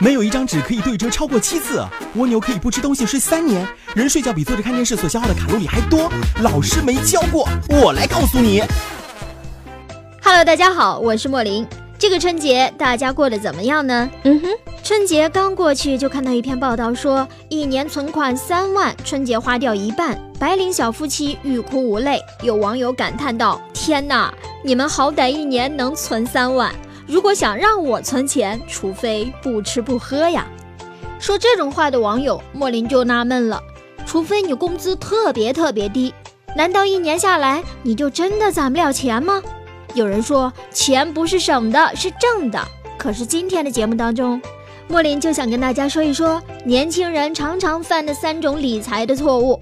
没有一张纸可以对折超过七次。蜗牛可以不吃东西睡三年。人睡觉比坐着看电视所消耗的卡路里还多。老师没教过，我来告诉你。Hello，大家好，我是莫林。这个春节大家过得怎么样呢？嗯哼，春节刚过去就看到一篇报道说，一年存款三万，春节花掉一半，白领小夫妻欲哭无泪。有网友感叹道：“天哪，你们好歹一年能存三万。”如果想让我存钱，除非不吃不喝呀。说这种话的网友莫林就纳闷了：除非你工资特别特别低，难道一年下来你就真的攒不了钱吗？有人说钱不是省的，是挣的。可是今天的节目当中，莫林就想跟大家说一说年轻人常常犯的三种理财的错误。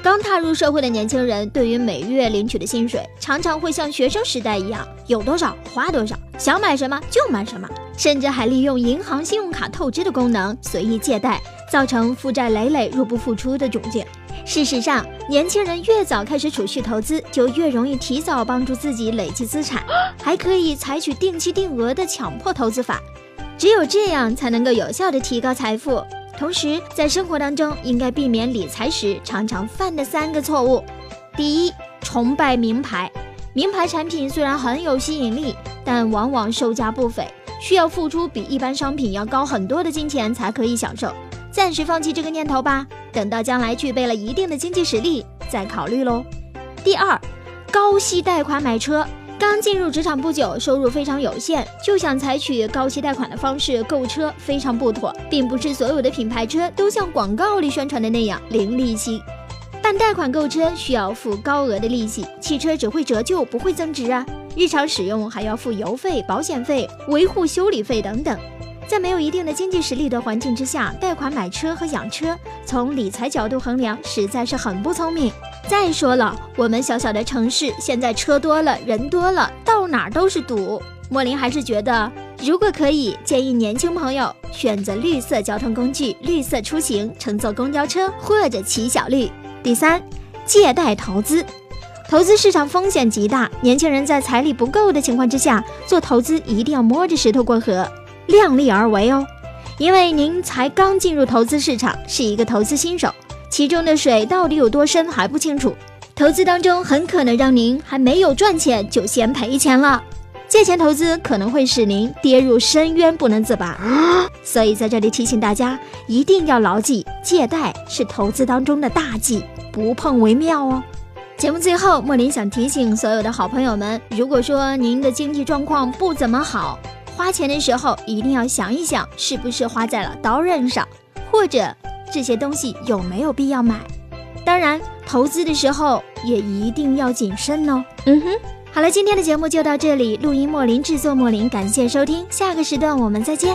刚踏入社会的年轻人，对于每月领取的薪水，常常会像学生时代一样，有多少花多少，想买什么就买什么，甚至还利用银行信用卡透支的功能随意借贷，造成负债累累、入不敷出的窘境。事实上，年轻人越早开始储蓄投资，就越容易提早帮助自己累积资产，还可以采取定期定额的强迫投资法，只有这样才能够有效的提高财富。同时，在生活当中应该避免理财时常常犯的三个错误。第一，崇拜名牌。名牌产品虽然很有吸引力，但往往售价不菲，需要付出比一般商品要高很多的金钱才可以享受。暂时放弃这个念头吧，等到将来具备了一定的经济实力再考虑喽。第二，高息贷款买车。刚进入职场不久，收入非常有限，就想采取高息贷款的方式购车，非常不妥。并不是所有的品牌车都像广告里宣传的那样零利息，办贷款购车需要付高额的利息，汽车只会折旧不会增值啊。日常使用还要付油费、保险费、维护修理费等等。在没有一定的经济实力的环境之下，贷款买车和养车，从理财角度衡量，实在是很不聪明。再说了，我们小小的城市现在车多了，人多了，到哪都是堵。莫林还是觉得，如果可以，建议年轻朋友选择绿色交通工具，绿色出行，乘坐公交车或者骑小绿。第三，借贷投资，投资市场风险极大，年轻人在财力不够的情况之下做投资，一定要摸着石头过河。量力而为哦，因为您才刚进入投资市场，是一个投资新手，其中的水到底有多深还不清楚。投资当中很可能让您还没有赚钱就先赔钱了，借钱投资可能会使您跌入深渊不能自拔。所以在这里提醒大家，一定要牢记，借贷是投资当中的大忌，不碰为妙哦。节目最后，莫林想提醒所有的好朋友们，如果说您的经济状况不怎么好。花钱的时候一定要想一想，是不是花在了刀刃上，或者这些东西有没有必要买。当然，投资的时候也一定要谨慎哦。嗯哼，好了，今天的节目就到这里。录音莫林，制作莫林，感谢收听，下个时段我们再见。